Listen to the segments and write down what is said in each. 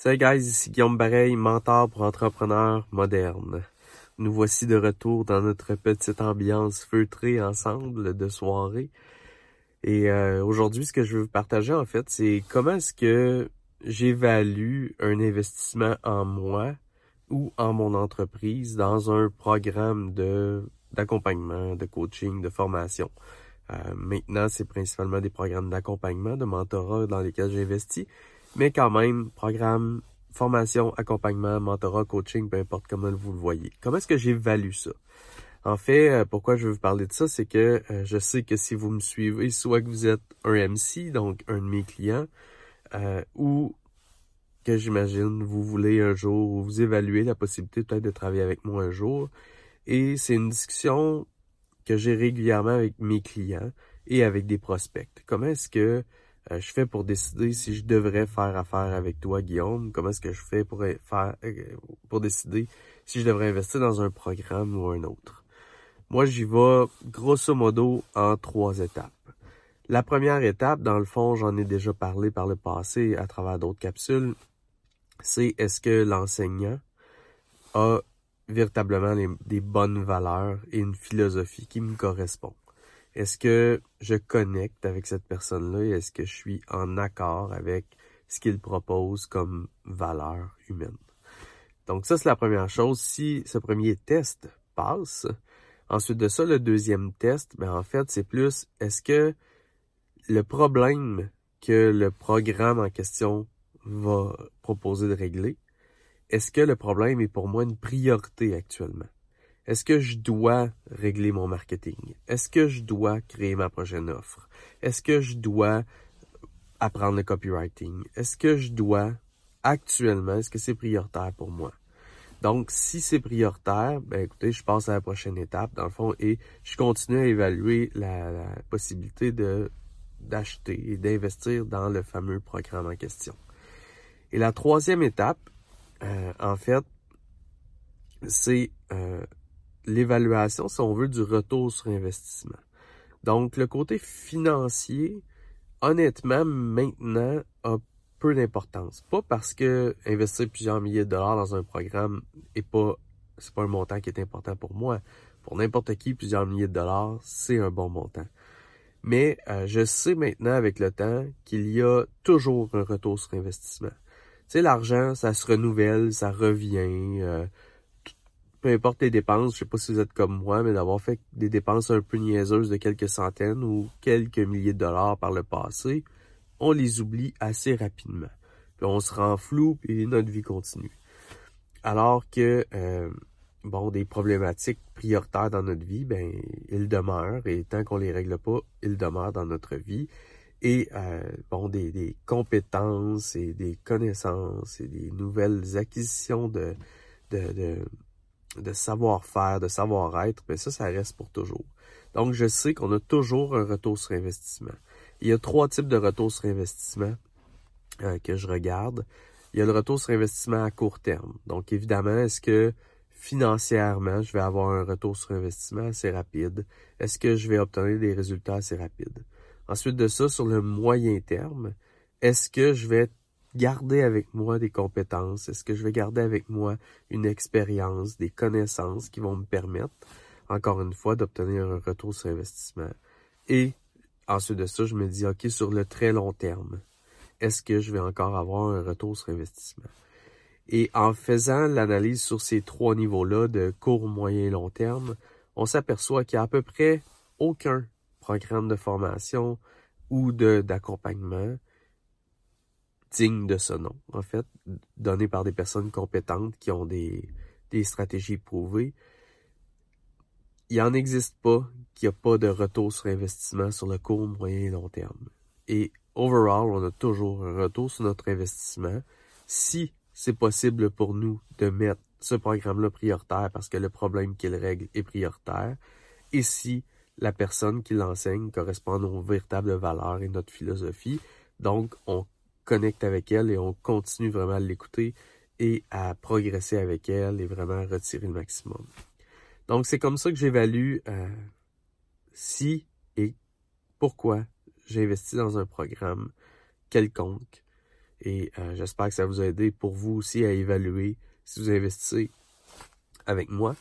Salut guys, ici Guillaume Bareil, mentor pour entrepreneurs modernes. Nous voici de retour dans notre petite ambiance feutrée ensemble de soirée. Et euh, aujourd'hui, ce que je veux vous partager en fait, c'est comment est-ce que j'évalue un investissement en moi ou en mon entreprise dans un programme de d'accompagnement, de coaching, de formation. Euh, maintenant, c'est principalement des programmes d'accompagnement, de mentorat dans lesquels j'investis mais quand même, programme, formation, accompagnement, mentorat, coaching, peu importe comment vous le voyez. Comment est-ce que j'évalue ça? En fait, euh, pourquoi je veux vous parler de ça, c'est que euh, je sais que si vous me suivez, soit que vous êtes un MC, donc un de mes clients, euh, ou que j'imagine vous voulez un jour, ou vous évaluez la possibilité peut-être de travailler avec moi un jour. Et c'est une discussion que j'ai régulièrement avec mes clients et avec des prospects. Comment est-ce que euh, je fais pour décider si je devrais faire affaire avec toi, Guillaume? Comment est-ce que je fais pour faire euh, pour décider si je devrais investir dans un programme ou un autre? Moi, j'y vais grosso modo en trois étapes. La première étape, dans le fond, j'en ai déjà parlé par le passé à travers d'autres capsules, c'est est-ce que l'enseignant a véritablement des bonnes valeurs et une philosophie qui me correspond? Est-ce que je connecte avec cette personne-là et est-ce que je suis en accord avec ce qu'il propose comme valeur humaine? Donc ça, c'est la première chose. Si ce premier test passe, ensuite de ça, le deuxième test, ben en fait, c'est plus est-ce que le problème que le programme en question va proposer de régler, est-ce que le problème est pour moi une priorité actuellement? Est-ce que je dois régler mon marketing? Est-ce que je dois créer ma prochaine offre? Est-ce que je dois apprendre le copywriting? Est-ce que je dois actuellement, est-ce que c'est prioritaire pour moi? Donc, si c'est prioritaire, ben écoutez, je passe à la prochaine étape, dans le fond, et je continue à évaluer la, possibilité de d'acheter et d'investir dans le fameux programme en question. Et la troisième étape, euh, en fait, c'est euh, l'évaluation, si on veut, du retour sur investissement. Donc, le côté financier, honnêtement, maintenant, a peu d'importance. Pas parce que investir plusieurs milliers de dollars dans un programme est pas, c'est pas un montant qui est important pour moi. Pour n'importe qui, plusieurs milliers de dollars, c'est un bon montant. Mais euh, je sais maintenant avec le temps qu'il y a toujours un retour sur investissement. Tu sais, l'argent, ça se renouvelle, ça revient. Euh, peu importe les dépenses, je sais pas si vous êtes comme moi, mais d'avoir fait des dépenses un peu niaiseuses de quelques centaines ou quelques milliers de dollars par le passé, on les oublie assez rapidement. On se rend flou et notre vie continue. Alors que euh, bon, des problématiques prioritaires dans notre vie, ben ils demeurent et tant qu'on les règle pas, ils demeurent dans notre vie. Et euh, bon, des, des compétences et des connaissances et des nouvelles acquisitions de, de, de de savoir-faire, de savoir-être, mais ça, ça reste pour toujours. Donc, je sais qu'on a toujours un retour sur investissement. Il y a trois types de retours sur investissement euh, que je regarde. Il y a le retour sur investissement à court terme. Donc, évidemment, est-ce que financièrement, je vais avoir un retour sur investissement assez rapide? Est-ce que je vais obtenir des résultats assez rapides? Ensuite de ça, sur le moyen terme, est-ce que je vais garder avec moi des compétences? Est-ce que je vais garder avec moi une expérience, des connaissances qui vont me permettre, encore une fois, d'obtenir un retour sur investissement? Et ensuite de ça, je me dis, OK, sur le très long terme, est-ce que je vais encore avoir un retour sur investissement? Et en faisant l'analyse sur ces trois niveaux-là de court, moyen et long terme, on s'aperçoit qu'il y a à peu près aucun programme de formation ou d'accompagnement digne de ce nom, en fait, donné par des personnes compétentes qui ont des, des stratégies prouvées. Il n'en existe pas qu'il n'y a pas de retour sur investissement sur le court, moyen et long terme. Et overall, on a toujours un retour sur notre investissement si c'est possible pour nous de mettre ce programme-là prioritaire parce que le problème qu'il règle est prioritaire et si la personne qui l'enseigne correspond à nos véritables valeurs et notre philosophie. Donc, on connecte avec elle et on continue vraiment à l'écouter et à progresser avec elle et vraiment retirer le maximum. Donc c'est comme ça que j'évalue euh, si et pourquoi j'ai investi dans un programme quelconque Et euh, j'espère que ça vous a aidé pour vous aussi à évaluer si vous investissez avec moi,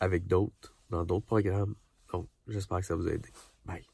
avec d'autres, dans d'autres programmes. Donc, j'espère que ça vous a aidé. Bye.